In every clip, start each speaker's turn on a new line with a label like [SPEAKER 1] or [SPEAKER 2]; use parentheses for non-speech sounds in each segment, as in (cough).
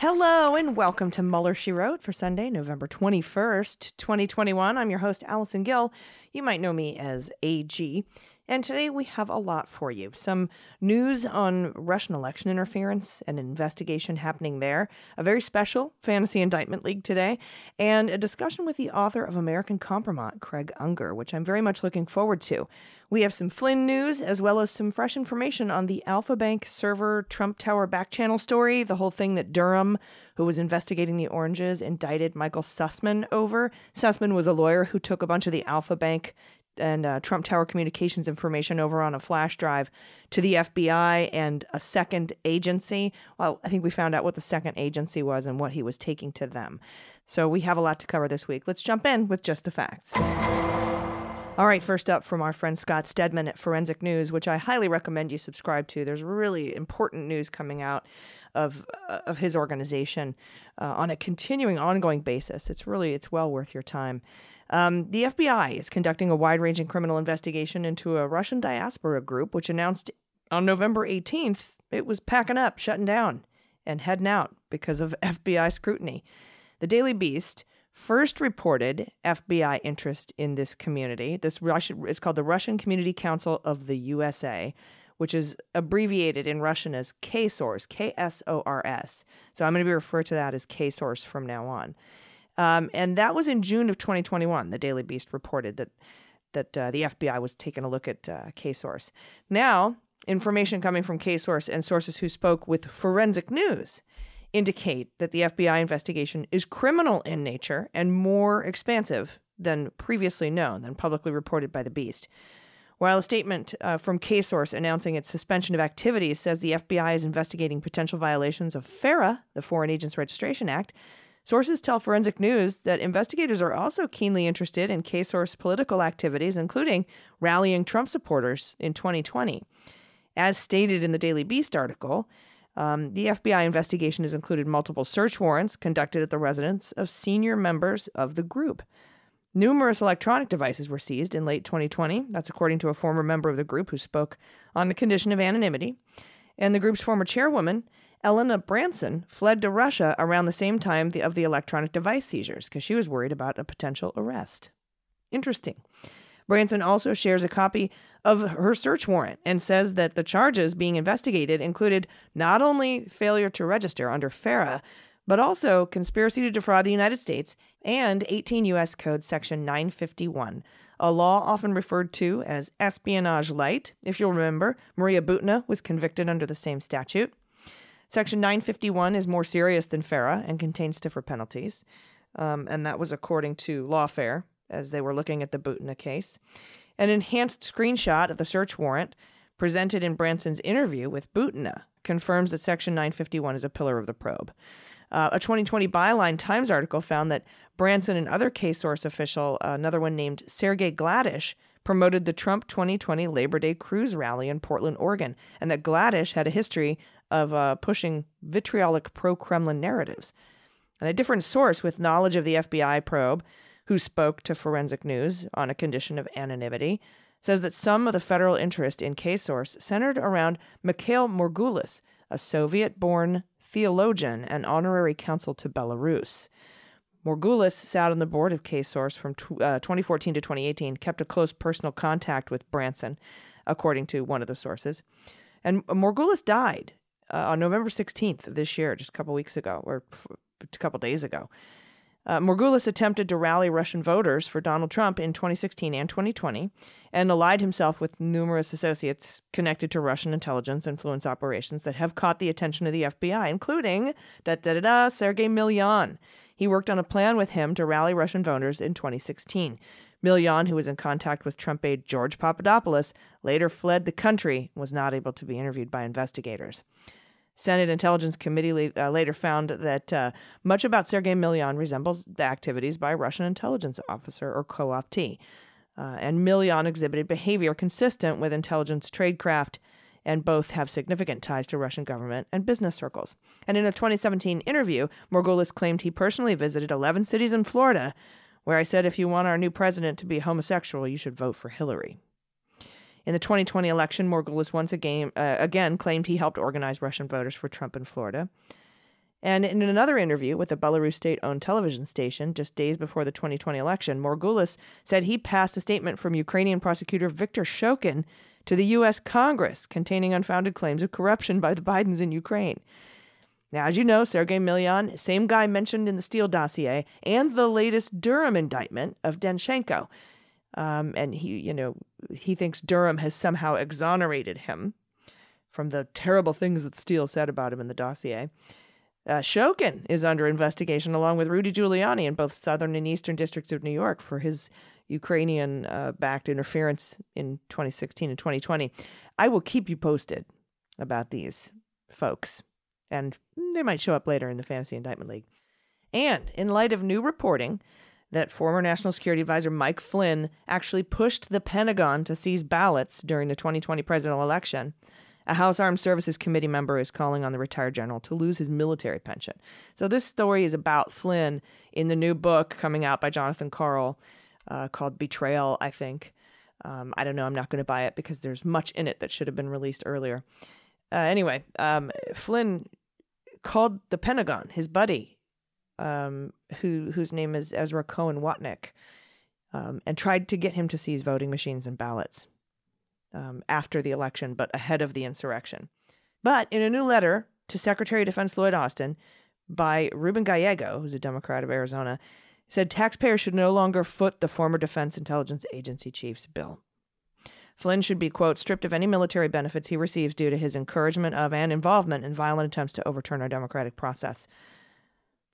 [SPEAKER 1] Hello and welcome to Mueller She Wrote for Sunday, November 21st, 2021. I'm your host, Allison Gill. You might know me as AG. And today we have a lot for you. Some news on Russian election interference, an investigation happening there, a very special fantasy indictment league today, and a discussion with the author of American Kompromat, Craig Unger, which I'm very much looking forward to. We have some Flynn news as well as some fresh information on the Alfa Bank server Trump Tower backchannel story, the whole thing that Durham, who was investigating the oranges, indicted Michael Sussmann over. Sussmann was a lawyer who took a bunch of the Alfa Bank and uh, Trump Tower communications information over on a flash drive to the FBI and a second agency. Well, I think we found out what the second agency was and what he was taking to them. So we have a lot to cover this week. Let's jump in with just the facts. All right, first up from our friend Scott Stedman at Forensic News, which I highly recommend you subscribe to. There's really important news coming out of uh, of his organization uh, on a continuing, ongoing basis. It's really it's well worth your time. Um, the FBI is conducting a wide ranging criminal investigation into a Russian diaspora group, which announced on November 18th it was packing up, shutting down, and heading out because of (laughs) FBI scrutiny. The Daily Beast first reported FBI interest in this community. This Russian it's called the Russian Community Council of the USA, which is abbreviated in Russian as KSORS, K S O R S. So I'm going to be referred to that as KSORS from now on. Um, and that was in June of 2021. The Daily Beast reported that that uh, the FBI was taking a look at uh, KSORS. Now, information coming from KSORS and sources who spoke with Forensic News indicate that the FBI investigation is criminal in nature and more expansive than previously known, than publicly reported by the Beast. While a statement uh, from KSORS announcing its suspension of activities says the FBI is investigating potential violations of FARA, the Foreign Agents Registration Act, Sources tell Forensic News that investigators are also keenly interested in KSORS political activities, including rallying Trump supporters in 2020. As stated in the Daily Beast article, um, the FBI investigation has included multiple search warrants conducted at the residence of senior members of the group. Numerous electronic devices were seized in late 2020. That's according to a former member of the group who spoke on the condition of anonymity. And the group's former chairwoman Elena Branson fled to Russia around the same time of the electronic device seizures because she was worried about a potential arrest. Interesting. Branson also shares a copy of her search warrant and says that the charges being investigated included not only failure to register under FARA, but also conspiracy to defraud the United States and 18 U.S. Code Section 951, a law often referred to as espionage light. If you'll remember, Maria Butina was convicted under the same statute. Section 951 is more serious than FARA and contains stiffer penalties. Um, and that was according to Lawfare as they were looking at the Butina case. An enhanced screenshot of the search warrant presented in Branson's interview with Butina confirms that Section 951 is a pillar of the probe. Uh, a 2020 Byline Times article found that Branson and other KSORS official, uh, another one named Sergey Gladish, promoted the Trump 2020 Labor Day cruise rally in Portland, Oregon, and that Gladish had a history of uh, pushing vitriolic pro Kremlin narratives. And a different source with knowledge of the FBI probe, who spoke to Forensic News on a condition of anonymity, says that some of the federal interest in KSORS centered around Mikhail Morgulis, a Soviet born theologian and honorary consul to Belarus. Morgulis sat on the board of KSORS from t- uh, 2014 to 2018, kept a close personal contact with Branson, according to one of the sources. And Morgulis died uh, on November 16th of this year, just a couple weeks ago, or a couple days ago. Uh, Morgulis attempted to rally Russian voters for Donald Trump in 2016 and 2020 and allied himself with numerous associates connected to Russian intelligence influence operations that have caught the attention of the FBI, including da da da da Sergei Millian. He worked on a plan with him to rally Russian voters in 2016. Millian, who was in contact with Trump aide George Papadopoulos, later fled the country and was not able to be interviewed by investigators. Senate Intelligence Committee uh, later found that uh, much about Sergei Millian resembles the activities by a Russian intelligence officer or co-optee. Uh, and Millian exhibited behavior consistent with intelligence tradecraft, and both have significant ties to Russian government and business circles. And in a 2017 interview, Morgulis claimed he personally visited 11 cities in Florida, where I said, if you want our new president to be homosexual, you should vote for Hillary. In the 2020 election, Morgulis once again, uh, again claimed he helped organize Russian voters for Trump in Florida. And in another interview with a Belarus state owned television station just days before the 2020 election, Morgulis said he passed a statement from Ukrainian prosecutor Viktor Shokin to the U.S. Congress containing unfounded claims of corruption by the Bidens in Ukraine. Now, as you know, Sergei Millian, same guy mentioned in the Steele dossier and the latest Durham indictment of Danchenko. Um, and he, you know, he thinks Durham has somehow exonerated him from the terrible things that Steele said about him in the dossier. Uh, Shokin is under investigation along with Rudy Giuliani in both southern and eastern districts of New York for his Ukrainian uh, backed interference in 2016 and 2020. I will keep you posted about these folks, and they might show up later in the Fantasy Indictment League. And in light of new reporting that former National Security Advisor Mike Flynn actually pushed the Pentagon to seize ballots during the 2020 presidential election. A House Armed Services Committee member is calling on the retired general to lose his military pension. So, this story is about Flynn in the new book coming out by Jonathan Karl uh, called Betrayal, I think. Um, I don't know. I'm not going to buy it because there's much in it that should have been released earlier. Uh, anyway, um, Flynn called the Pentagon, his buddy, um, who whose name is Ezra Cohen Watnick, um, and tried to get him to seize voting machines and ballots um, after the election, but ahead of the insurrection. But in a new letter to Secretary of Defense Lloyd Austin by Ruben Gallego, who's a Democrat of Arizona, said taxpayers should no longer foot the former Defense Intelligence Agency chief's bill. Flynn should be, quote, stripped of any military benefits he receives due to his encouragement of and involvement in violent attempts to overturn our democratic process.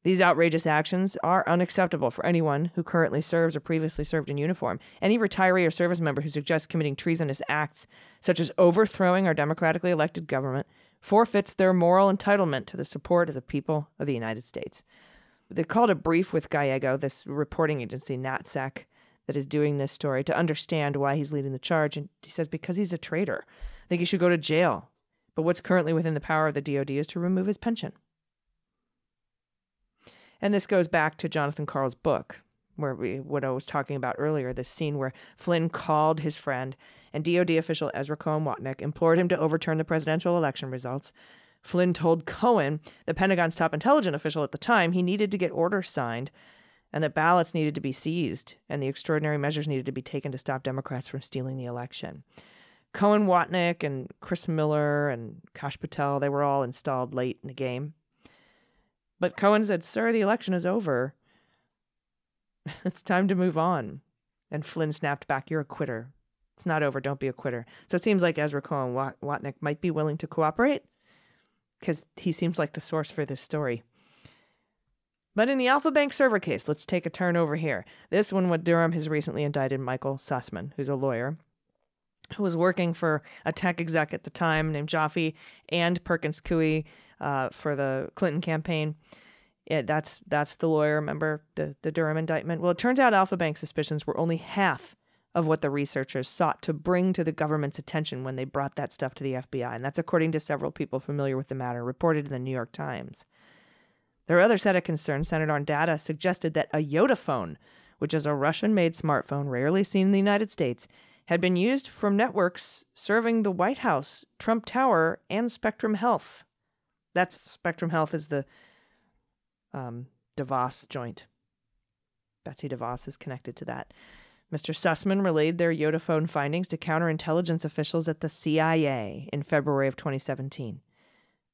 [SPEAKER 1] These outrageous actions are unacceptable for anyone who currently serves or previously served in uniform. Any retiree or service member who suggests committing treasonous acts, such as overthrowing our democratically elected government, forfeits their moral entitlement to the support of the people of the United States. They called a brief with Gallego, this reporting agency, NatSec, that is doing this story, to understand why he's leading the charge. And he says, because he's a traitor. I think he should go to jail. But what's currently within the power of the DoD is to remove his pension. And this goes back to Jonathan Karl's book, where we what I was talking about earlier, this scene where Flynn called his friend and DoD official Ezra Cohen Watnick implored him to overturn the presidential election results. Flynn told Cohen, the Pentagon's top intelligence official at the time, he needed to get orders signed and that ballots needed to be seized and the extraordinary measures needed to be taken to stop Democrats from stealing the election. Cohen Watnick and Chris Miller and Kash Patel, they were all installed late in the game. But Cohen said, Sir, the election is over. (laughs) it's time to move on. And Flynn snapped back, You're a quitter. It's not over. Don't be a quitter. So it seems like Ezra Cohen Watnick might be willing to cooperate because he seems like the source for this story. But in the Alfa Bank server case, let's take a turn over here. This one, what Durham has recently indicted Michael Sussmann, who's a lawyer who was working for a tech exec at the time named Joffe and Perkins Coie uh, for the Clinton campaign. That's that's the lawyer. Remember the the Durham indictment. Well, it turns out Alfa Bank suspicions were only half of what the researchers sought to bring to the government's attention when they brought that stuff to the FBI. And that's according to several people familiar with the matter, reported in the New York Times. Their other set of concerns centered on data suggested that a Yotaphone, which is a Russian made smartphone rarely seen in the United States, had been used from networks serving the White House, Trump Tower, and Spectrum Health. That's Spectrum Health is the um, DeVos joint. Betsy DeVos is connected to that. Mr. Sussmann relayed their Yotaphone findings to counterintelligence officials at the CIA in February of 2017.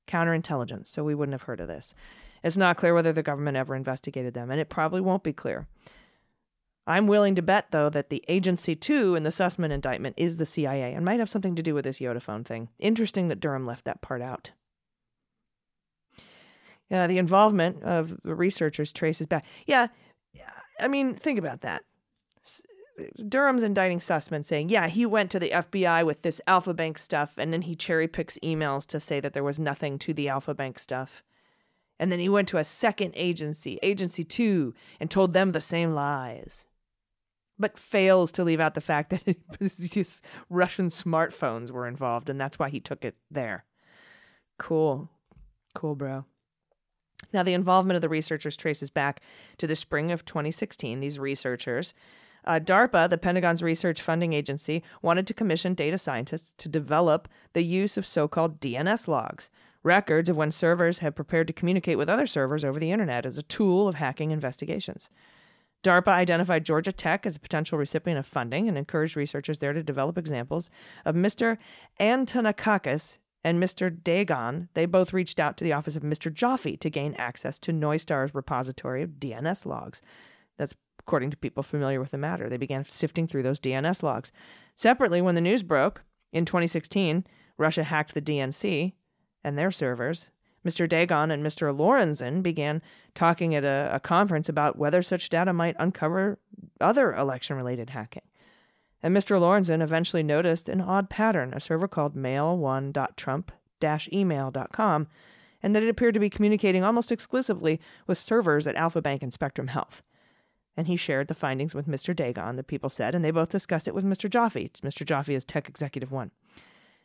[SPEAKER 1] Counterintelligence, so we wouldn't have heard of this. It's not clear whether the government ever investigated them, and it probably won't be clear. I'm willing to bet, though, that the agency two in the Sussmann indictment is the CIA and might have something to do with this Yotaphone thing. Interesting that Durham left that part out. Yeah, the involvement of the researchers traces back. Yeah, I mean, think about that. Durham's indicting Sussmann, saying, yeah, he went to the FBI with this Alfa Bank stuff, and then he cherry picks emails to say that there was nothing to the Alfa Bank stuff. And then he went to a second agency, Agency 2, and told them the same lies. But fails to leave out the fact that (laughs) these Russian smartphones were involved, and that's why he took it there. Cool. Cool, bro. Now, the involvement of the researchers traces back to the spring of 2016. These researchers uh, DARPA, the Pentagon's research funding agency, wanted to commission data scientists to develop the use of so called DNS logs, records of when servers have prepared to communicate with other servers over the internet as a tool of hacking investigations. DARPA identified Georgia Tech as a potential recipient of funding and encouraged researchers there to develop examples of Mr. Antonakakis and Mr. Dagon. They both reached out to the office of Mr. Joffe to gain access to Neustar's repository of DNS logs. That's according to people familiar with the matter. They began sifting through those DNS logs. Separately, when the news broke in 2016, Russia hacked the DNC and their servers. Mr. Dagon and Mr. Lorenzen began talking at a, a conference about whether such data might uncover other election related hacking. And Mr. Lorenzen eventually noticed an odd pattern, a server called mail1.trump email.com, and that it appeared to be communicating almost exclusively with servers at Alfa Bank and Spectrum Health and he shared the findings with Mr. Dagon, the people said, and they both discussed it with Mr. Joffe. Mr. Joffe is Tech Executive One.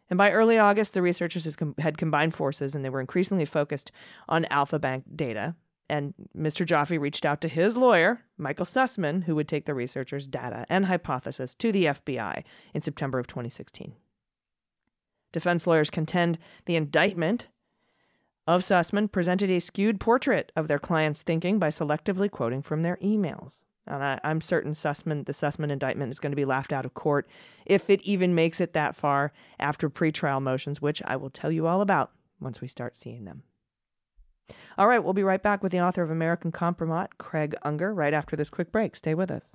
[SPEAKER 1] And by early August, the researchers had combined forces and they were increasingly focused on Alfa Bank data. And Mr. Joffe reached out to his lawyer, Michael Sussmann, who would take the researchers' data and hypothesis to the FBI in September of 2016. Defense lawyers contend the indictment of Sussmann presented a skewed portrait of their client's thinking by selectively quoting from their emails. And I, am certain Sussmann, the Sussmann indictment is going to be laughed out of court if it even makes it that far after pretrial motions, which I will tell you all about once we start seeing them. All right, we'll be right back with the author of American Kompromat, Craig Unger, right after this quick break. Stay with us.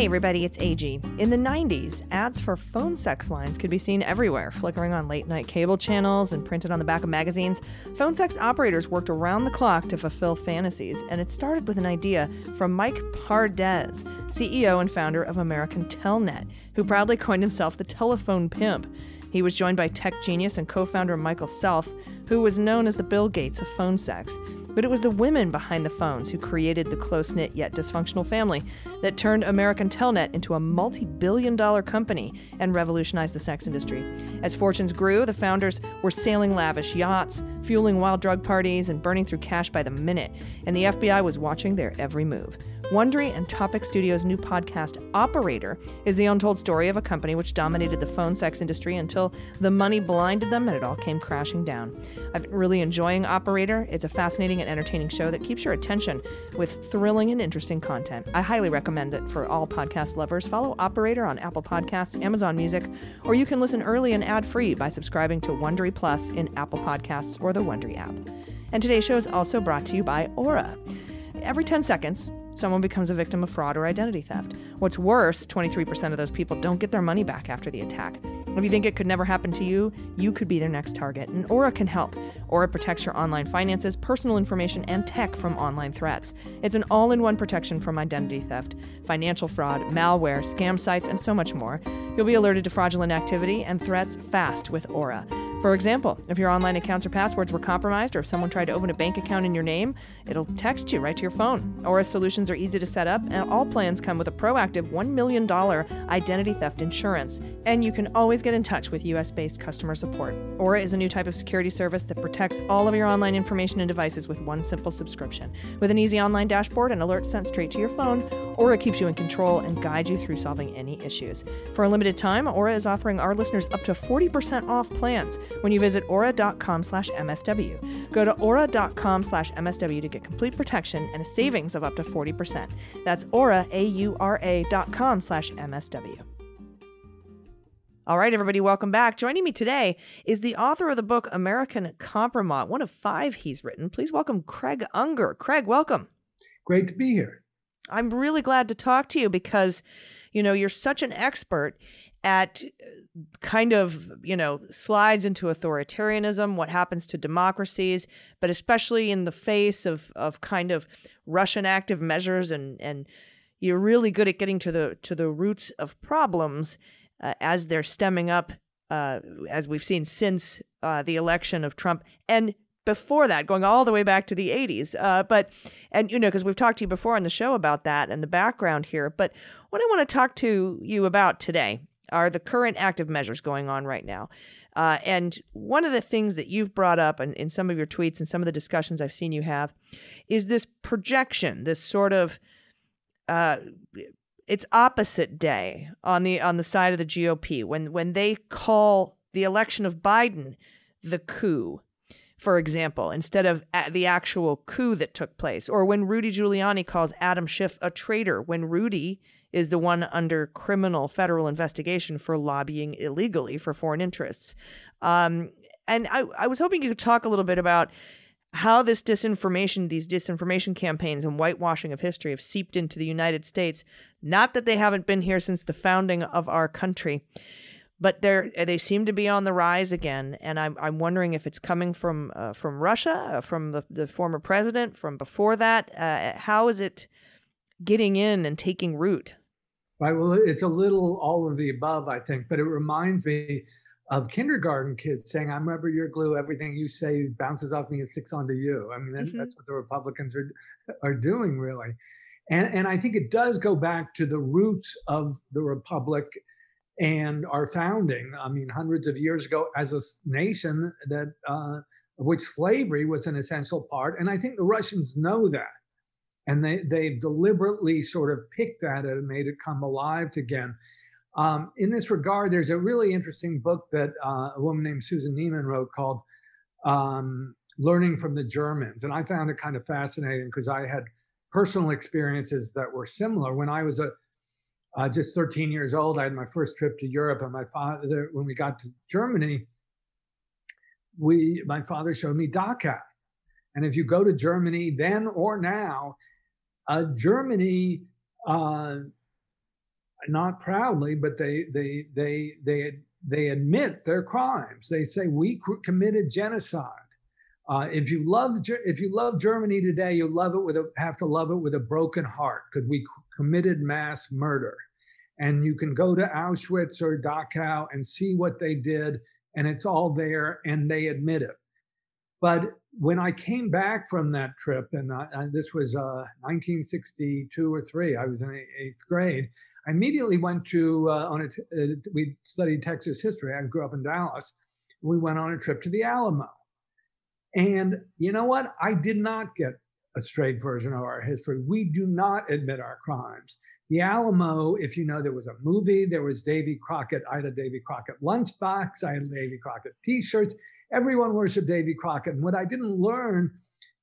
[SPEAKER 1] Hey everybody, it's AG. In the 90s, ads for phone sex lines could be seen everywhere, flickering on late night cable channels and printed on the back of magazines. Phone sex operators worked around the clock to fulfill fantasies, and it started with an idea from Mike Pardes, CEO and founder of American Telnet, who proudly coined himself the telephone pimp. He was joined by tech genius and co founder Michael Self, who was known as the Bill Gates of phone sex. But it was the women behind the phones who created the close knit yet dysfunctional family that turned American Telnet into a multi billion dollar company and revolutionized the sex industry. As fortunes grew, the founders were sailing lavish yachts, fueling wild drug parties, and burning through cash by the minute, and the FBI was watching their every move. Wondery and Topic Studios' new podcast, Operator, is the untold story of a company which dominated the phone sex industry until the money blinded them and it all came crashing down. I've been really enjoying Operator. It's a fascinating and entertaining show that keeps your attention with thrilling and interesting content. I highly recommend it for all podcast lovers. Follow Operator on Apple Podcasts, Amazon Music, or you can listen early and ad free by subscribing to Wondery Plus in Apple Podcasts or the Wondery app. And today's show is also brought to you by Aura. Every 10 seconds, someone becomes a victim of fraud or identity theft. What's worse, 23% of those people don't get their money back after the attack. If you think it could never happen to you, you could be their next target, and Aura can help. Aura protects your online finances, personal information, and tech from online threats. It's an all in one protection from identity theft, financial fraud, malware, scam sites, and so much more. You'll be alerted to fraudulent activity and threats fast with Aura. For example, if your online accounts or passwords were compromised or if someone tried to open a bank account in your name, it'll text you right to your phone. Aura solutions are easy to set up, and all plans come with a proactive $1 million identity theft insurance. And you can always get in touch with US based customer support. Aura is a new type of security service that protects all of your online information and devices with one simple subscription. With an easy online dashboard and alerts sent straight to your phone, Aura keeps you in control and guides you through solving any issues. For a limited time, Aura is offering our listeners up to 40% off plans when you visit aura.com slash MSW. Go to aura.com slash MSW to get complete protection and a savings of up to 40%. That's aura, A-U-R-A dot com slash MSW. All right, everybody, welcome back. Joining me today is the author of the book American Kompromat, one of five he's written. Please welcome Craig Unger. Craig, welcome.
[SPEAKER 2] Great to be here.
[SPEAKER 1] I'm really glad to talk to you because, you know, you're such an expert at kind of, you know, slides into authoritarianism, what happens to democracies, but especially in the face of, of kind of Russian active measures and, and you're really good at getting to the to the roots of problems uh, as they're stemming up, uh, as we've seen since uh, the election of Trump, and before that, going all the way back to the 80s. Uh, but, and, you know, because we've talked to you before on the show about that and the background here. But what I want to talk to you about today are the current active measures going on right now. Uh, and one of the things that you've brought up in, in some of your tweets and some of the discussions I've seen you have is this projection, this sort of uh, it's opposite day on the on the side of the GOP when when they call the election of Biden the coup, for example, instead of the actual coup that took place, or when Rudy Giuliani calls Adam Schiff a traitor when Rudy is the one under criminal federal investigation for lobbying illegally for foreign interests. Um, and I, I was hoping you could talk a little bit about how this disinformation, these disinformation campaigns and whitewashing of history have seeped into the United States. Not that they haven't been here since the founding of our country, but they they seem to be on the rise again. And I'm I'm wondering if it's coming from uh, from Russia, uh, from the, the former president, from before that. Uh, how is it getting in and taking root?
[SPEAKER 2] Right. Well, it's a little all of the above, I think, but it reminds me of kindergarten kids saying, "I'm rubber, you're glue. Everything you say bounces off me and sticks onto you." I mean, that, mm-hmm. that's what the Republicans are are doing, really. And and I think it does go back to the roots of the republic and our founding. I mean, hundreds of years ago, as a nation that uh, of which slavery was an essential part, and I think the Russians know that, and they they've deliberately sort of picked at it and made it come alive again. Um, in this regard, there's a really interesting book that uh, a woman named Susan Neiman wrote called um, Learning from the Germans. And I found it kind of fascinating because I had personal experiences that were similar. When I was a, uh, just 13 years old, I had my first trip to Europe, and my father, when we got to Germany, we my father showed me Dachau. And if you go to Germany then or now, uh, Germany uh, not proudly, but they they they they they admit their crimes. They say we committed genocide. Uh, if you love if you love Germany today, you love it with a, have to love it with a broken heart because we committed mass murder. And you can go to Auschwitz or Dachau and see what they did, and it's all there, and they admit it. But when I came back from that trip, and uh, this was uh, 1962 or three, I was in eighth grade. I immediately went to uh, on a t- uh, we studied Texas history. I grew up in Dallas. We went on a trip to the Alamo, and you know what? I did not get a straight version of our history. We do not admit our crimes. The Alamo, if you know, there was a movie. There was Davy Crockett. I had a Davy Crockett lunchbox. I had Davy Crockett T-shirts. Everyone worshipped Davy Crockett. And what I didn't learn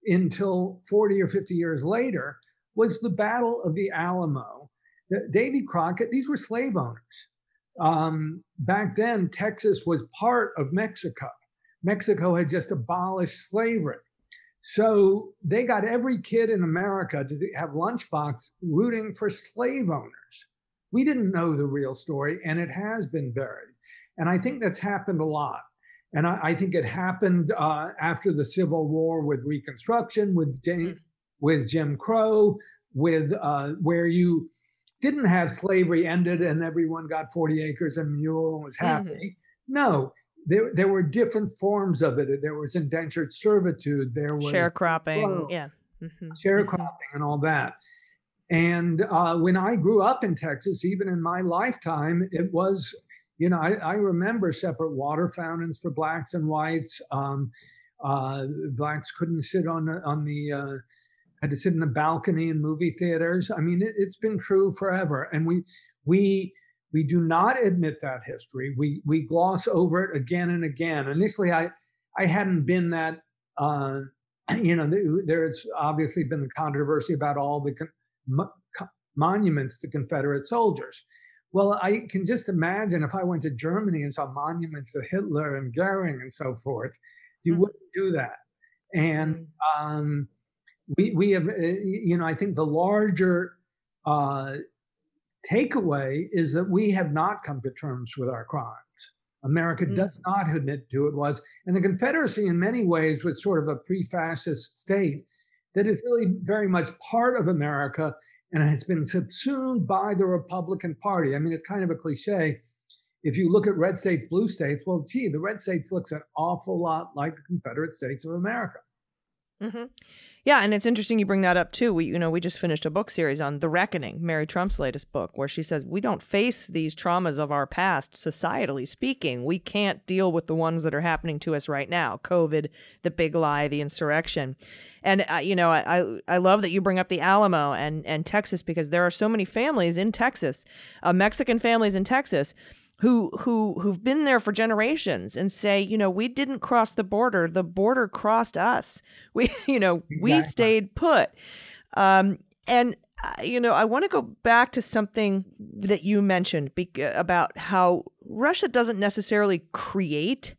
[SPEAKER 2] until 40 or 50 years later was the Battle of the Alamo Davy Crockett, these were slave owners. Um, back then, Texas was part of Mexico. Mexico had just abolished slavery. So they got every kid in America to have lunchbox rooting for slave owners. We didn't know the real story, and it has been buried. And I think that's happened a lot. And I, I think it happened uh, after the Civil War with Reconstruction, with Jim, with Jim Crow, with uh, where you didn't have slavery ended and everyone got 40 acres and mule and was happy. Mm-hmm. No, there there were different forms of it. There was indentured servitude. There was
[SPEAKER 1] sharecropping. Well, yeah.
[SPEAKER 2] Mm-hmm. Sharecropping mm-hmm. and all that. And uh, when I grew up in Texas, even in my lifetime, it was, you know, I, I remember separate water fountains for blacks and whites. Um, uh, blacks couldn't sit on on the uh, had to sit in the balcony in movie theaters. I mean, it, has been true forever, and we we we do not admit that history. We we gloss over it again and again. Initially, I I hadn't been that. Uh, (clears throat) you know, there's obviously been the controversy about all the con- monuments to Confederate soldiers. Well, I can just imagine if I went to Germany and saw monuments to Hitler and Goering and so forth, you mm-hmm. wouldn't do that. And mm. um, we we have, uh, you know, I think the larger uh, takeaway is that we have not come to terms with our crimes. America mm-hmm. does not admit to it was, and the Confederacy, in many ways, was sort of a pre-fascist state that is really very much part of America and has been subsumed by the Republican Party. I mean, it's kind of a cliche. If you look at red states, blue states, well, gee, the red states looks an awful lot like the Confederate States of America.
[SPEAKER 1] Mm-hmm. Yeah, and it's interesting you bring that up too. We, you know, we just finished a book series on The Reckoning, Mary Trump's latest book, where she says we don't face these traumas of our past, societally speaking. We can't deal with the ones that are happening to us right now: COVID, the big lie, the insurrection. And uh, you know, I, I love that you bring up the Alamo and and Texas because there are so many families in Texas, uh, Mexican families in Texas who who who've been there for generations and say, you know, we didn't cross the border, the border crossed us. (laughs) We, you know, exactly. we stayed put. Um, and uh, you know, I want to go back to something that you mentioned be- about how Russia doesn't necessarily create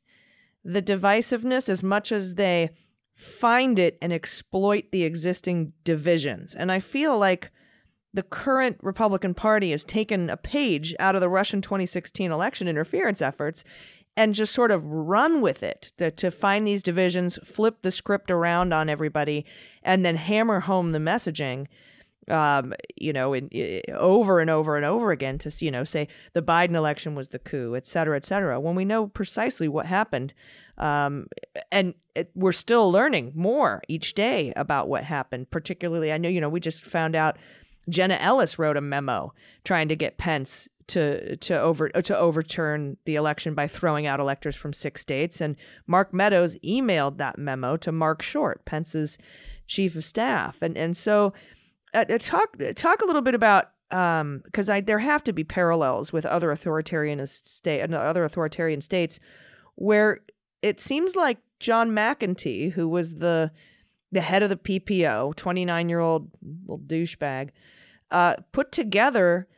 [SPEAKER 1] the divisiveness as much as they find it and exploit the existing divisions. And I feel like the current Republican Party has taken a page out of the Russian 2016 election interference efforts and just sort of run with it to, to find these divisions, flip the script around on everybody, and then hammer home the messaging. Um, you know, in, in, over and over and over again to you know say the Biden election was the coup, et cetera, et cetera. When we know precisely what happened, um, and it, we're still learning more each day about what happened. Particularly, I know you know we just found out Jenna Ellis wrote a memo trying to get Pence to to over to overturn the election by throwing out electors from six states, and Mark Meadows emailed that memo to Mark Short, Pence's chief of staff, and and so uh, uh talk talk a little bit about because um, there have to be parallels with other authoritarian state other authoritarian states where it seems like John McEntee, who was the the head of the PPO, 29 year old little douchebag, uh, put together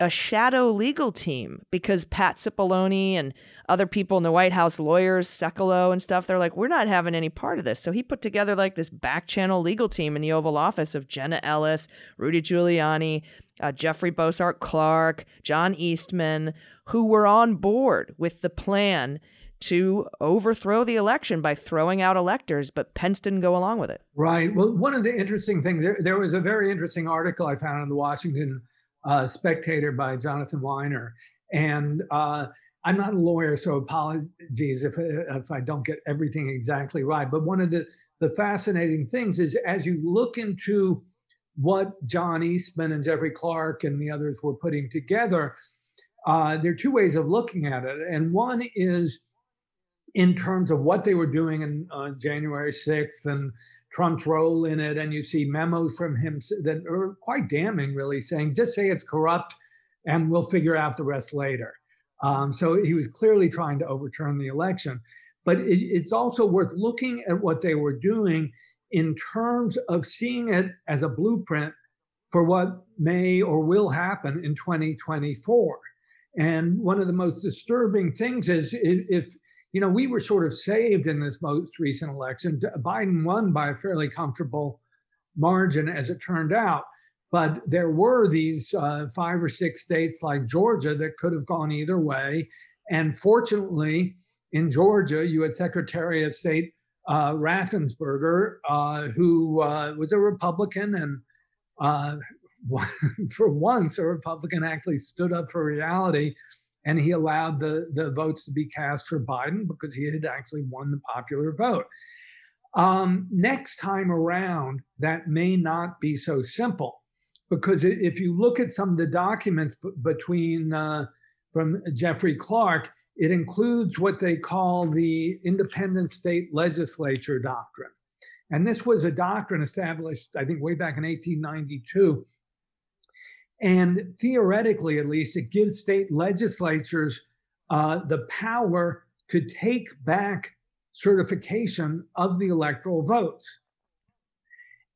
[SPEAKER 1] a shadow legal team because Pat Cipollone and other people in the White House, lawyers, Sekulow and stuff, they're like, we're not having any part of this. So he put together like this back channel legal team in the Oval Office of Jenna Ellis, Rudy Giuliani, uh, Jeffrey Bossert Clark, John Eastman, who were on board with the plan to overthrow the election by throwing out electors, but Pence didn't go along with it.
[SPEAKER 2] Right. Well, one of the interesting things there, there was a very interesting article I found in the Washington uh, Spectator by Jonathan Weiner, and uh, I'm not a lawyer, so apologies if if I don't get everything exactly right. But one of the the fascinating things is as you look into what John Eastman and Jeffrey Clark and the others were putting together, uh, there are two ways of looking at it, and one is in terms of what they were doing in uh, January 6th and Trump's role in it. And you see memos from him that are quite damning, really, saying, just say it's corrupt and we'll figure out the rest later. Um, so he was clearly trying to overturn the election. But it, it's also worth looking at what they were doing in terms of seeing it as a blueprint for what may or will happen in 2024. And one of the most disturbing things is if you know, we were sort of saved in this most recent election. Biden won by a fairly comfortable margin, as it turned out. But there were these uh, five or six states like Georgia that could have gone either way. And fortunately, in Georgia, you had Secretary of State uh, Raffensperger, uh, who uh, was a Republican and uh, (laughs) for once, a Republican actually stood up for reality and he allowed the, the votes to be cast for Biden because he had actually won the popular vote. Um, next time around, that may not be so simple because if you look at some of the documents b- between uh, from Jeffrey Clark, it includes what they call the independent state legislature doctrine. And this was a doctrine established, I think, way back in 1892. And theoretically, at least, it gives state legislatures uh, the power to take back certification of the electoral votes.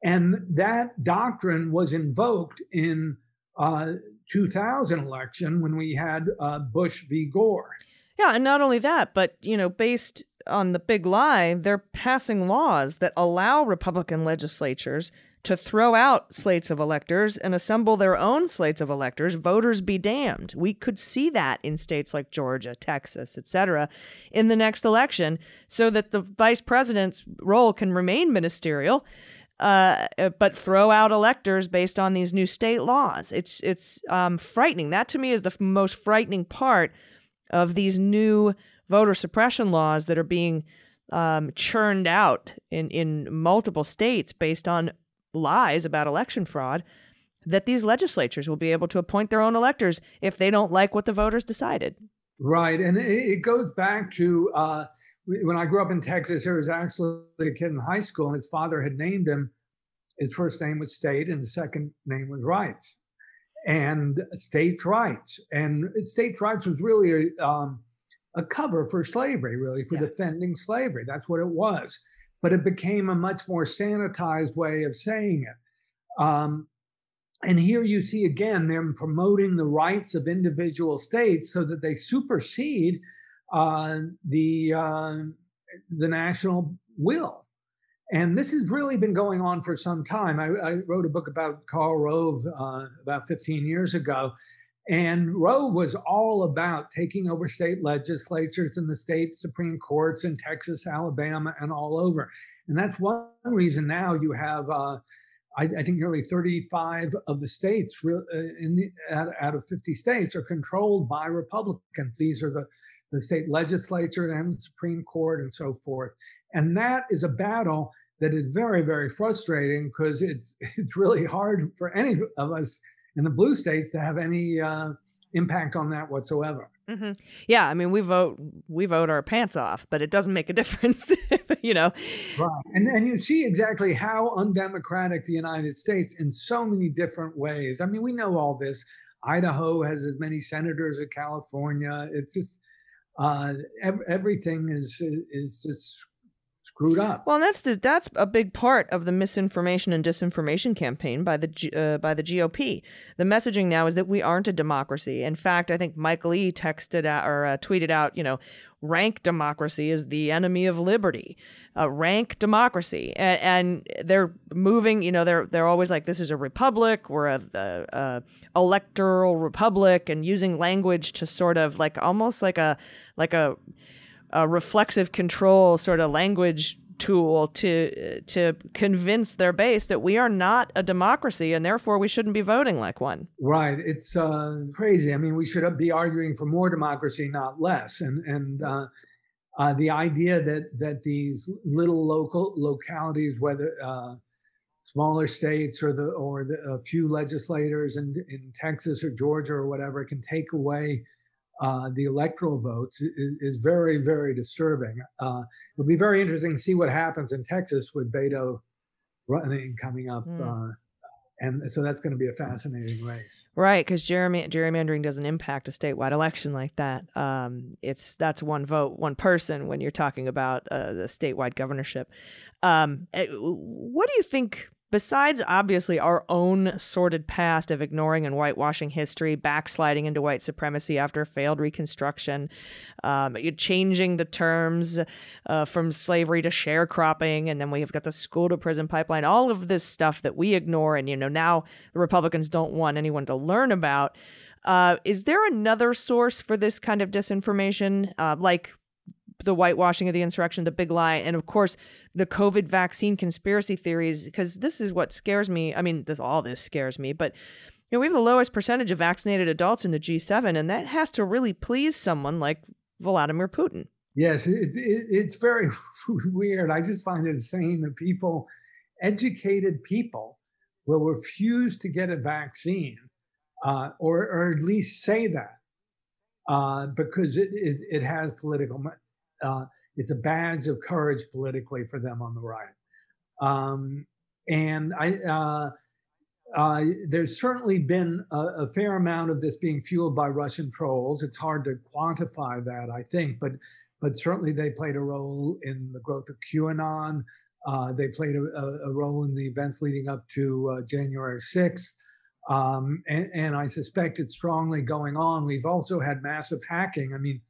[SPEAKER 2] And that doctrine was invoked in uh, 2000 election when we had uh, Bush v. Gore.
[SPEAKER 1] Yeah, and not only that, but you know, based on the big lie, they're passing laws that allow Republican legislatures to throw out slates of electors and assemble their own slates of electors. Voters be damned. We could see that in states like Georgia, Texas, etc., in the next election, so that the vice president's role can remain ministerial. Uh, but throw out electors based on these new state laws. It's it's um, frightening. That to me is the f- most frightening part of these new voter suppression laws that are being um, churned out in, in multiple states based on lies about election fraud, that these legislatures will be able to appoint their own electors if they don't like what the voters decided.
[SPEAKER 2] Right. And it, goes back to uh, when I grew up in Texas, there was actually a kid in high school, and his father had named him. His first name was State, and his second name was Rights and states' rights. And states' rights was really a, um, a cover for slavery, really, for yeah. defending slavery. That's what it was. But it became a much more sanitized way of saying it. Um, and here you see again them promoting the rights of individual states so that they supersede uh, the uh, the national will. And this has really been going on for some time. I, I wrote a book about Karl Rove uh, about 15 years ago. And Rove was all about taking over state legislatures and the state Supreme Courts in Texas, Alabama, and all over. And that's one reason now you have, uh, I, I, think, nearly 35 of the states uh, in the, out, out of 50 states are controlled by Republicans. These are the, the state legislature and the Supreme Court and so forth. And that is a battle that is very, very frustrating because it's (laughs) it's really hard for any of us in the blue states to have any uh, impact on that whatsoever.
[SPEAKER 1] Mm-hmm. Yeah, I mean, we vote we vote our pants off, but it doesn't make a (laughs) difference, you know.
[SPEAKER 2] Right, and and you see exactly how undemocratic the United States in so many different ways. I mean, we know all this. Idaho has as many senators as California. It's just uh, ev- everything is is just screwed up.
[SPEAKER 1] Well, that's the that's a big part of the misinformation and disinformation campaign by the uh, by the GOP. The messaging now is that we aren't a democracy. In fact, I think Michael E. texted out or uh, tweeted out, you know, rank democracy is the enemy of liberty. Uh, rank democracy, and, and, they're moving. You know, they're they're always like, this is a republic. We're a, a, a electoral republic, and using language to sort of like almost like a like a a reflexive control sort of language tool to to convince their base that we are not a democracy and therefore we shouldn't be voting like one.
[SPEAKER 2] Right. It's uh, crazy. I mean, we should be arguing for more democracy, not less. And and uh, uh, the idea that that these little local localities, whether uh, smaller states or the or the, a few legislators in in Texas or Georgia or whatever, can take away uh, the electoral votes is, is, very, very disturbing. Uh, it'll be very interesting to see what happens in Texas with Beto running coming up. Mm. Uh, and so that's going to be a fascinating race,
[SPEAKER 1] right? Because gerrymandering doesn't impact a statewide election like that. Um, it's that's one vote, one person when you're talking about uh, the statewide governorship. Um, eh, what do you think Besides, obviously, our own sordid past of ignoring and whitewashing history, backsliding into white supremacy after failed Reconstruction, um, changing the terms uh, from slavery to sharecropping, and then we have got the school to prison pipeline, all of this stuff that we ignore, and you know now the Republicans don't want anyone to learn about. Uh, is there another source for this kind of disinformation, uh, like the whitewashing of the insurrection, the big lie, and of course the COVID vaccine conspiracy theories. Because this is what scares me. I mean, this all this scares me, but You know, we have the lowest percentage of vaccinated adults in the G7, and that has to really please someone like Vladimir Putin.
[SPEAKER 2] Yes, it, it, it's very (laughs) weird. I just find it insane that people, educated people, will refuse to get a vaccine uh, or, or at least say that uh, because it, it, it, has political, uh, it's a badge of courage politically for them on the right. Um, and I, uh, uh, there's certainly been a, a, fair amount of this being fueled by Russian trolls. It's hard to quantify that, I think, but but certainly they played a role in the growth of QAnon. Uh, they played a, a, role in the events leading up to uh, January 6th. Um, and, and, I suspect it's strongly going on. We've also had massive hacking. I mean,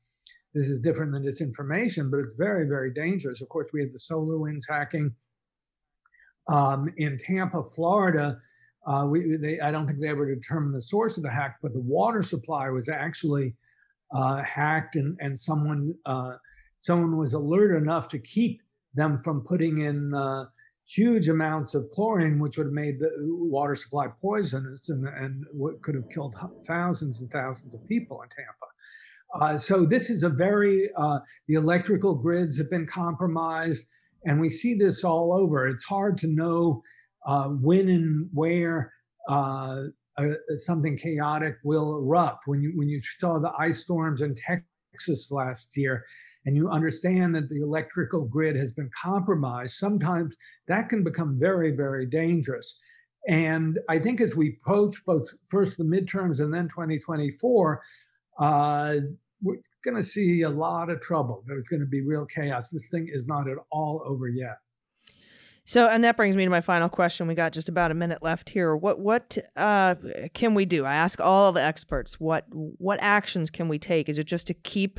[SPEAKER 2] this is different than disinformation, but it's very, very dangerous. Of course, we had the SolarWinds hacking um, in Tampa, Florida. Uh, we, they, I don't think they ever determined the source of the hack, but the water supply was actually uh, hacked, and and someone uh, someone was alert enough to keep them from putting in uh, huge amounts of chlorine, which would have made the water supply poisonous and, and could have killed thousands and thousands of people in Tampa. Uh, so this is a very, uh, the electrical grids have been compromised, and we see this all over. It's hard to know uh, when and where uh, something chaotic will erupt. When you when you saw the ice storms in Texas last year, and you understand that the electrical grid has been compromised, sometimes that can become very, very dangerous. And I think as we approach both first the midterms and then 2024, uh, we're going to see a lot of trouble. There's going to be real chaos. This thing is not at all over yet.
[SPEAKER 1] So, and that brings me to my final question. We got just about a minute left here. What what uh, can we do? I ask all the experts. What what actions can we take? Is it just to keep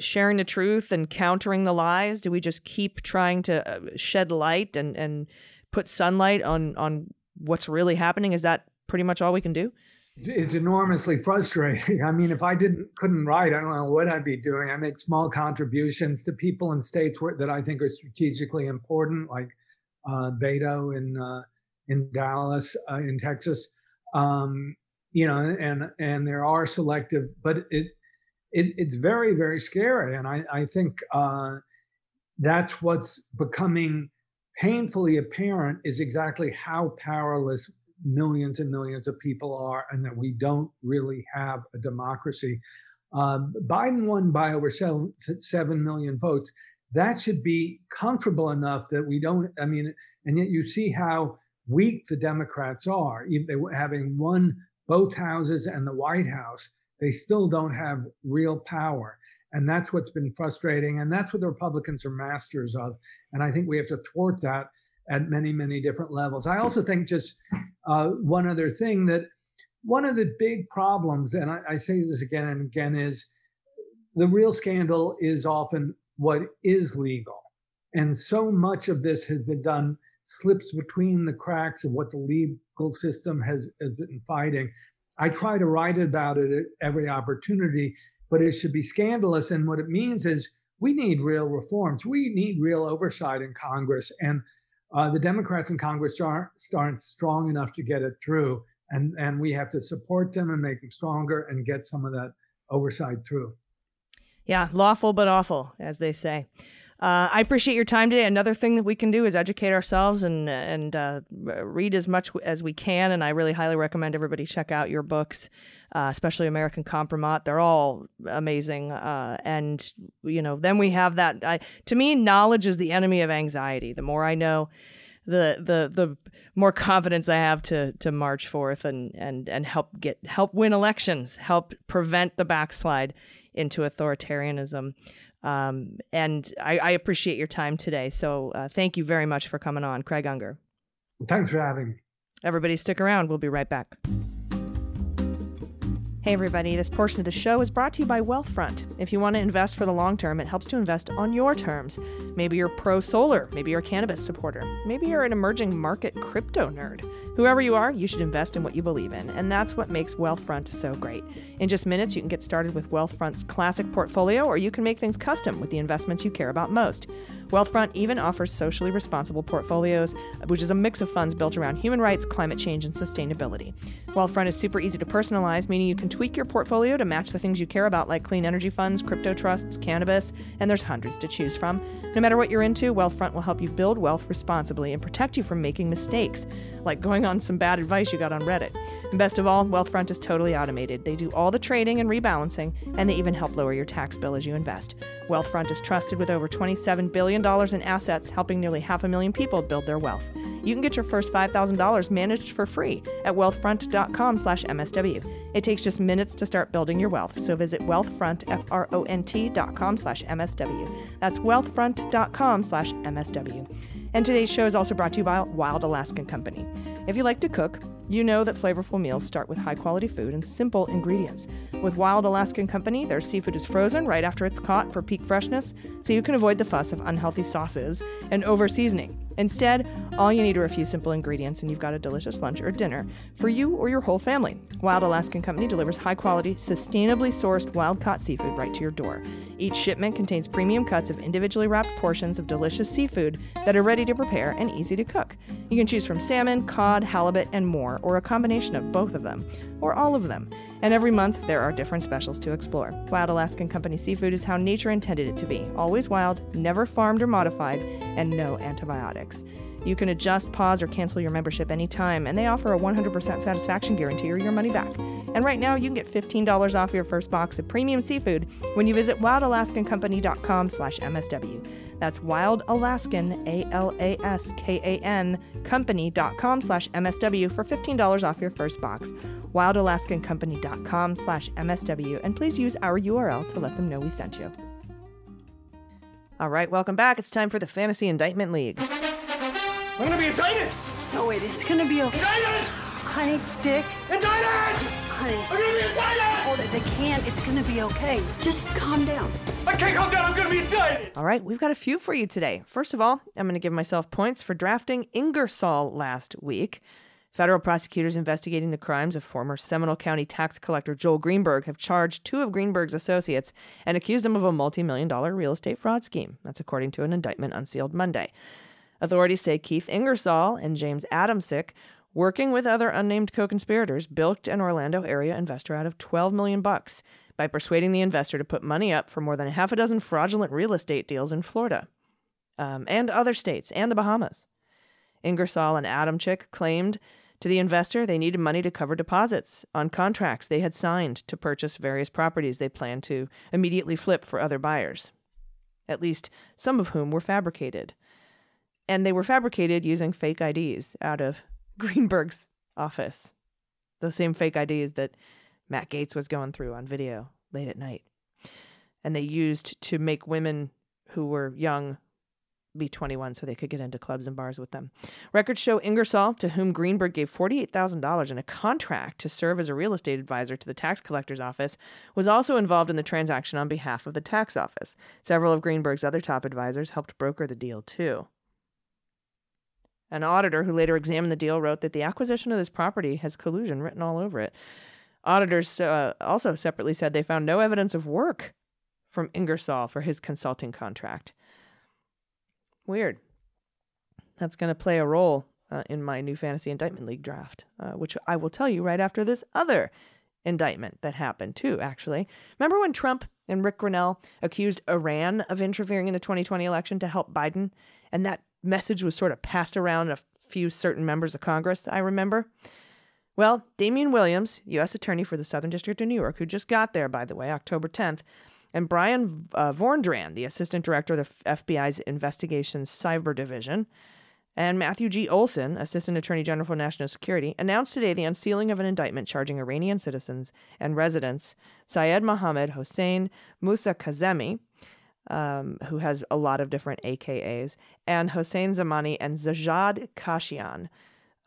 [SPEAKER 1] sharing the truth and countering the lies? Do we just keep trying to uh, shed light and, and put sunlight on, on what's really happening? Is that pretty much all we can do?
[SPEAKER 2] It's enormously frustrating. (laughs) I mean, if I didn't couldn't write, I don't know what I'd be doing. I make small contributions to people in states where, that I think are strategically important, like uh, Beto in uh, in Dallas, uh, in Texas. Um, you know, and and there are selective, but it it, it's very, very scary. And I, I think uh, that's what's becoming painfully apparent is exactly how powerless millions and millions of people are, and that we don't really have a democracy. Uh, Biden won by over seven, 7 million votes. That should be comfortable enough that we don't, I mean, and yet you see how weak the Democrats are, they having won both houses and the White House they still don't have real power. And that's what's been frustrating. And that's what the Republicans are masters of. And I think we have to thwart that at many, many different levels. I also think just uh, one other thing that one of the big problems, and I, I say this again and again, is the real scandal is often what is legal. And so much of this has been done, slips between the cracks of what the legal system has, has been fighting. I try to write about it at every opportunity, but it should be scandalous. And what it means is we need real reforms. We need real oversight in Congress. And uh, the Democrats in Congress aren't, aren't strong enough to get it through. And, and we have to support them and make them stronger and get some of that oversight through.
[SPEAKER 1] Yeah, lawful but awful, as they say. Uh, I appreciate your time today. Another thing that we can do is educate ourselves and and uh, read as much as we can. And I really highly recommend everybody check out your books, uh, especially American Kompromat. They're all amazing. Uh, and you know, then we have that. I, to me, knowledge is the enemy of anxiety. The more I know, the the the more (laughs) confidence I have to to march forth and and and help get help win elections, help prevent the backslide into authoritarianism. Um, and I, I, appreciate your time today. So uh, thank you very much for coming on, Craig Unger.
[SPEAKER 2] thanks for having me.
[SPEAKER 1] Everybody, stick around. We'll be right back. Hey, everybody, this portion of the show is brought to you by Wealthfront. If you want to invest for the long term, it helps to invest on your terms. Maybe you're pro solar, maybe you're a cannabis supporter, maybe you're an emerging market crypto nerd. Whoever you are, you should invest in what you believe in, and that's what makes Wealthfront so great. In just minutes, you can get started with Wealthfront's classic portfolio, or you can make things custom with the investments you care about most. Wealthfront even offers socially responsible portfolios, which is a mix of funds built around human rights, climate change, and sustainability. Wealthfront is super easy to personalize, meaning you can tweak your portfolio to match the things you care about, like clean energy funds, crypto trusts, cannabis, and there's hundreds to choose from. No matter what you're into, Wealthfront will help you build wealth responsibly and protect you from making mistakes, like going on some bad advice you got on Reddit. And best of all, Wealthfront is totally automated. They do all the trading and rebalancing, and they even help lower your tax bill as you invest. Wealthfront is trusted with over $27 billion in assets, helping nearly half a million people build their wealth. You can get your first $5,000 managed for free at wealthfront.com slash MSW. It takes just minutes to start building your wealth, so visit wealthfront, F-R-O-N-T.com slash MSW. That's wealthfront.com slash MSW. And today's show is also brought to you by Wild Alaskan Company. If you like to cook, you know that flavorful meals start with high quality food and simple ingredients. With Wild Alaskan Company, their seafood is frozen right after it's caught for peak freshness, so you can avoid the fuss of unhealthy sauces and over seasoning. Instead, all you need are a few simple ingredients and you've got a delicious lunch or dinner for you or your whole family. Wild Alaskan Company delivers high quality, sustainably sourced wild caught seafood right to your door. Each shipment contains premium cuts of individually wrapped portions of delicious seafood that are ready to prepare and easy to cook. You can choose from salmon, cod, halibut, and more, or a combination of both of them, or all of them. And every month, there are different specials to explore. Wild Alaskan Company seafood is how nature intended it to be always wild, never farmed or modified, and no antibiotics. You can adjust, pause, or cancel your membership anytime, and they offer a 100% satisfaction guarantee or your money back. And right now, you can get $15 off your first box of premium seafood when you visit wildalaskancompany.com slash MSW. That's wildalaskan, A-L-A-S-K-A-N, company.com slash MSW for $15 off your first box. wildalaskancompany.com slash MSW, and please use our URL to let them know we sent you. All right, welcome back. It's time for the Fantasy Indictment League.
[SPEAKER 3] I'm gonna be indicted!
[SPEAKER 4] No, wait, it's gonna be okay.
[SPEAKER 3] Indicted!
[SPEAKER 4] Honey, Dick.
[SPEAKER 3] Indicted!
[SPEAKER 4] Honey.
[SPEAKER 3] I'm gonna be indicted!
[SPEAKER 4] Hold it, they can't. It's gonna be okay. Just calm down.
[SPEAKER 3] I can't calm down. I'm gonna be indicted!
[SPEAKER 1] All right, we've got a few for you today. First of all, I'm going to give myself points for drafting Ingersoll last week. Federal prosecutors investigating the crimes of former Seminole County tax collector Joel Greenberg have charged two of Greenberg's associates and accused them of a multi million dollar real estate fraud scheme. That's according to an indictment unsealed Monday. Authorities say Keith Ingersoll and James Adamczyk, working with other unnamed co-conspirators, bilked an Orlando area investor out of 12 million bucks by persuading the investor to put money up for more than half a dozen fraudulent real estate deals in Florida um, and other states and the Bahamas. Ingersoll and Adamczyk claimed to the investor they needed money to cover deposits on contracts they had signed to purchase various properties they planned to immediately flip for other buyers, at least some of whom were fabricated and they were fabricated using fake IDs out of Greenberg's office. Those same fake IDs that Matt Gaetz was going through on video late at night. And they used to make women who were young be 21 so they could get into clubs and bars with them. Records show Ingersoll, to whom Greenberg gave $48,000 in a contract to serve as a real estate advisor to the tax collector's office, was also involved in the transaction on behalf of the tax office. Several of Greenberg's other top advisors helped broker the deal, too. An auditor who later examined the deal wrote that the acquisition of this property has collusion written all over it. Auditors uh, also separately said they found no evidence of work from Ingersoll for his consulting contract. Weird. That's going to play a role uh, in my new Fantasy Indictment League draft, uh, which I will tell you right after this other indictment that happened, too, actually. Remember when Trump and Ric Grenell accused Iran of interfering in the 2020 election to help Biden? And that message was sort of passed around a few certain members of Congress, I remember. Well, Damian Williams, U.S. Attorney for the Southern District of New York, who just got there, by the way, October 10th, and Brian uh, Vorndran, the Assistant Director of the FBI's Investigations Cyber Division, and Matthew G. Olsen, Assistant Attorney General for National Security, announced today the unsealing of an indictment charging Iranian citizens and residents Syed Mohammed Hossein Musa Kazemi um, who has a lot of different AKAs, and Hossein Zamani and Sajjad Kashian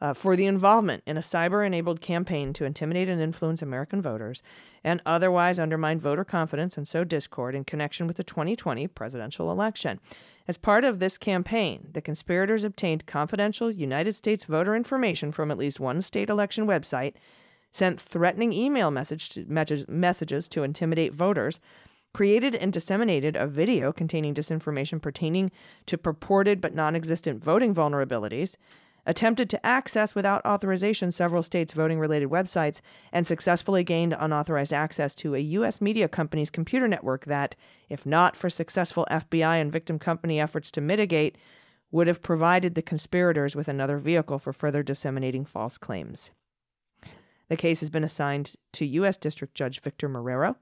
[SPEAKER 1] uh, for the involvement in a cyber enabled campaign to intimidate and influence American voters and otherwise undermine voter confidence and sow discord in connection with the 2020 presidential election. As part of this campaign, the conspirators obtained confidential United States voter information from at least one state election website, sent threatening email message to, messages to intimidate voters, created and disseminated a video containing disinformation pertaining to purported but non existent voting vulnerabilities, attempted to access without authorization several states' voting related websites, and successfully gained unauthorized access to a U.S. media company's computer network that, if not for successful FBI and victim company efforts to mitigate, would have provided the conspirators with another vehicle for further disseminating false claims. The case has been assigned to U.S. District Judge Victor Marrero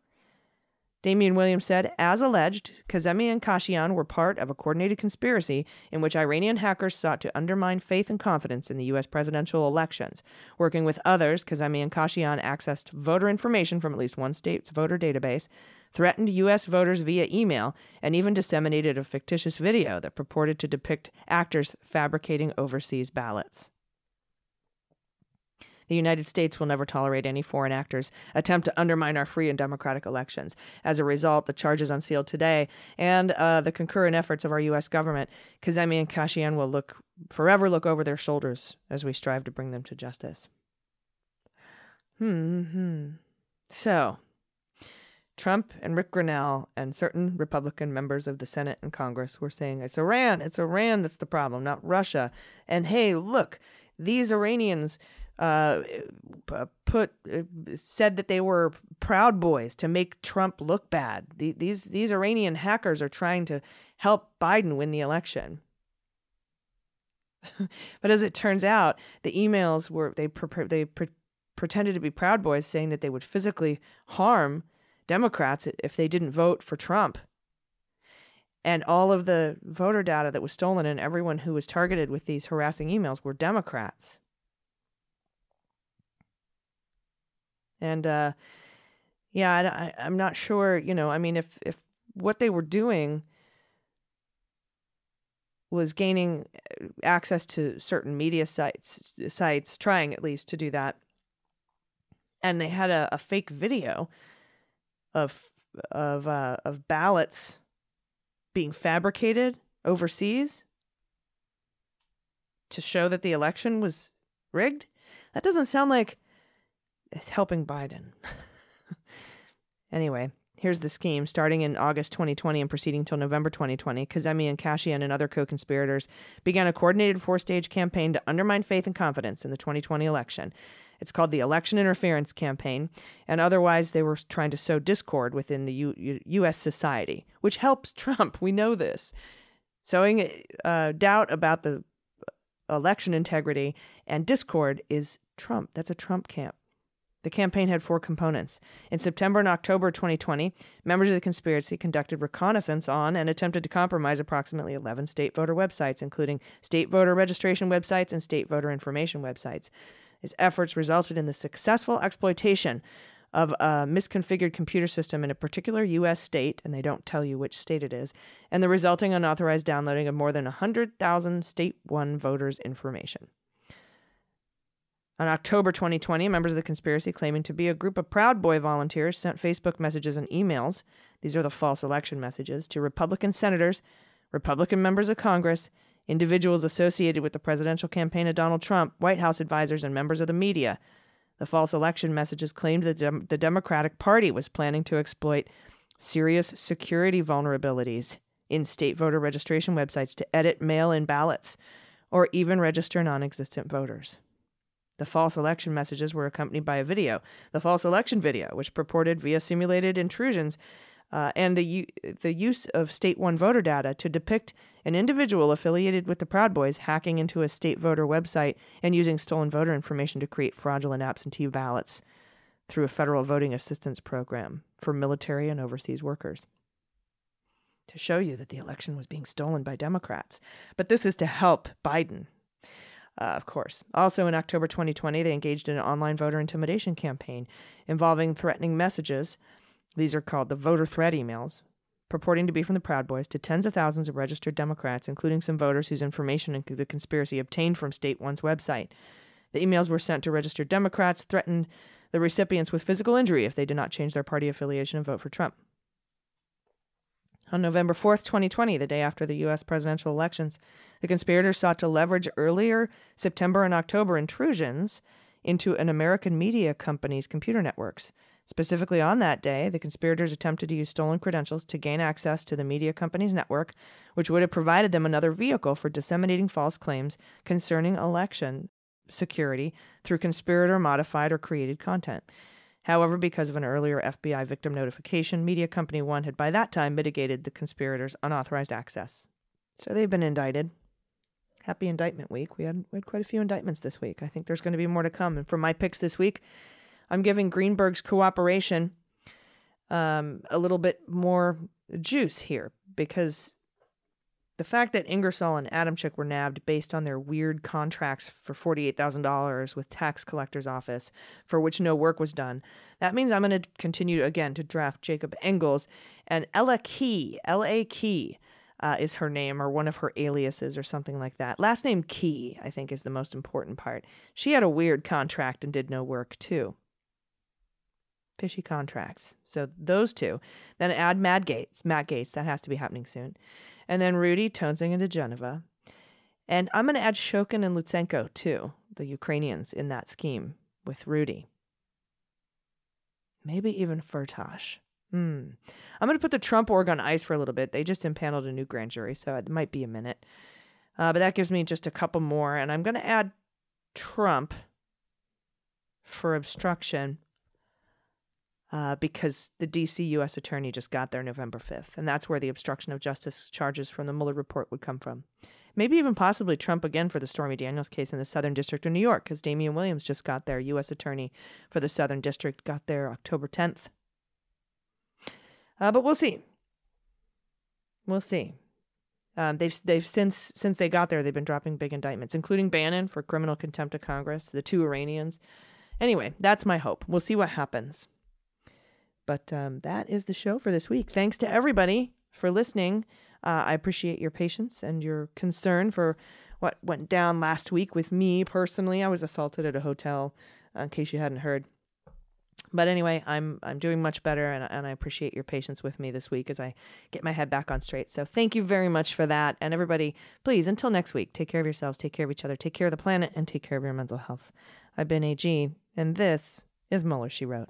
[SPEAKER 1] Damian Williams said, as alleged, Kazemi and Kashian were part of a coordinated conspiracy in which Iranian hackers sought to undermine faith and confidence in the U.S. presidential elections. Working with others, Kazemi and Kashian accessed voter information from at least one state's voter database, threatened U.S. voters via email, and even disseminated a fictitious video that purported to depict actors fabricating overseas ballots. The United States will never tolerate any foreign actors attempt to undermine our free and democratic elections. As a result, the charges unsealed today and uh, the concurrent efforts of our U.S. government, Kazemi and Kashian will look forever look over their shoulders as we strive to bring them to justice. Hmm. hmm. So, Trump and Ric Grenell and certain Republican members of the Senate and Congress were saying it's Iran, it's Iran that's the problem, not Russia. And hey, look, these Iranians uh, put uh, said that they were proud boys to make Trump look bad. The, these these Iranian hackers are trying to help Biden win the election. (laughs) but as it turns out, the emails were they pre- they pre- pretended to be proud boys, saying that they would physically harm Democrats if they didn't vote for Trump. And all of the voter data that was stolen and everyone who was targeted with these harassing emails were Democrats. And uh, yeah, I, I'm not sure. You know, I mean, if if what they were doing was gaining uh, access to certain media sites, sites trying at least to do that, and they had a, a fake video of of uh, of ballots being fabricated overseas to show that the election was rigged. That doesn't sound like it's helping Biden. (laughs) anyway, here's the scheme. Starting in August 2020 and proceeding till November 2020, Kazemi and Kashian and other co-conspirators began a coordinated four-stage campaign to undermine faith and confidence in the 2020 election. It's called the Election Interference Campaign, and otherwise they were trying to sow discord within the U- U- U.S. society, which helps (laughs) Trump. We know this. Sowing uh, doubt about the election integrity and discord is Trump. That's a Trump camp. The campaign had four components. In September and October 2020, members of the conspiracy conducted reconnaissance on and attempted to compromise approximately 11 state voter websites, including state voter registration websites and state voter information websites. His efforts resulted in the successful exploitation of a misconfigured computer system in a particular U.S. state, and they don't tell you which state it is, and the resulting unauthorized downloading of more than 100,000 state one voters' information. On October 2020, members of the conspiracy claiming to be a group of Proud Boy volunteers sent Facebook messages and emails, these are the false election messages, to Republican senators, Republican members of Congress, individuals associated with the presidential campaign of Donald Trump, White House advisors, and members of the media. The false election messages claimed that the Democratic Party was planning to exploit serious security vulnerabilities in state voter registration websites to edit mail in ballots or even register non existent voters. The false election messages were accompanied by a video, the false election video, which purported via simulated intrusions uh, and the the use of state one voter data to depict an individual affiliated with the Proud Boys hacking into a state voter website and using stolen voter information to create fraudulent absentee ballots through a federal voting assistance program for military and overseas workers. To show you that the election was being stolen by Democrats. But this is to help Biden uh, of course. Also, in October 2020, they engaged in an online voter intimidation campaign involving threatening messages. These are called the voter threat emails, purporting to be from the Proud Boys to tens of thousands of registered Democrats, including some voters whose information in the conspiracy obtained from State One's website. The emails were sent to registered Democrats, threatened the recipients with physical injury if they did not change their party affiliation and vote for Trump. On November 4th, 2020, the day after the U.S. presidential elections, the conspirators sought to leverage earlier September and October intrusions into an American media company's computer networks. Specifically, on that day, the conspirators attempted to use stolen credentials to gain access to the media company's network, which would have provided them another vehicle for disseminating false claims concerning election security through conspirator modified or created content. However, because of an earlier FBI victim notification, Media Company One had by that time mitigated the conspirators' unauthorized access. So they've been indicted. Happy Indictment Week. We had, we had quite a few indictments this week. I think there's going to be more to come. And for my picks this week, I'm giving Greenberg's cooperation um, a little bit more juice here because the fact that Ingersoll and Adamczyk were nabbed based on their weird contracts for $48,000 with tax collector's office for which no work was done, that means I'm going to continue again to draft Jacob Engels and Ella Key, L.A. Key. Uh, is her name or one of her aliases or something like that. Last name Key, I think, is the most important part. She had a weird contract and did no work too. Fishy contracts. So those two. Then add Mad Gates, Matt Gaetz. that has to be happening soon and then Rudy, Toensing, and diGenova. And I'm going to add Shokin and Lutsenko, too, the Ukrainians in that scheme with Rudy. Maybe even Firtash. Hmm. I'm going to put the Trump org on ice for a little bit. They just impaneled a new grand jury, so it might be a minute. Uh, but that gives me just a couple more. And I'm going to add Trump for obstruction uh, because the DC U.S. attorney just got there November 5th, and that's where the obstruction of justice charges from the Mueller report would come from. Maybe even possibly Trump again for the Stormy Daniels case in the Southern District of New York, because Damian Williams just got there. U.S. attorney for the Southern District got there October 10th. Uh, but we'll see. We'll see. Um, they've they've since since they got there, they've been dropping big indictments, including Bannon for criminal contempt of Congress, the two Iranians. Anyway, that's my hope. We'll see what happens. But um, that is the show for this week. Thanks to everybody for listening. Uh, I appreciate your patience and your concern for what went down last week with me personally. I was assaulted at a hotel, uh, in case you hadn't heard. But anyway, I'm I'm doing much better, and, and I appreciate your patience with me this week as I get my head back on straight. So thank you very much for that, and everybody, please until next week, take care of yourselves, take care of each other, take care of the planet, and take care of your mental health. I've been AG, and this is Mueller She Wrote.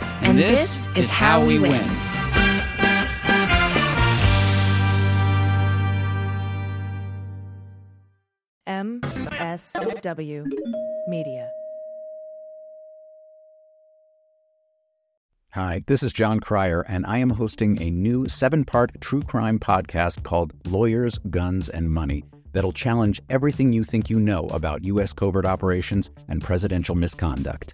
[SPEAKER 5] And, this, is how we win.
[SPEAKER 1] MSW Media.
[SPEAKER 6] Hi, this is John Cryer, and I am hosting a new seven part true crime podcast called Lawyers, Guns, and Money that'll challenge everything you think you know about U.S. covert operations and presidential misconduct.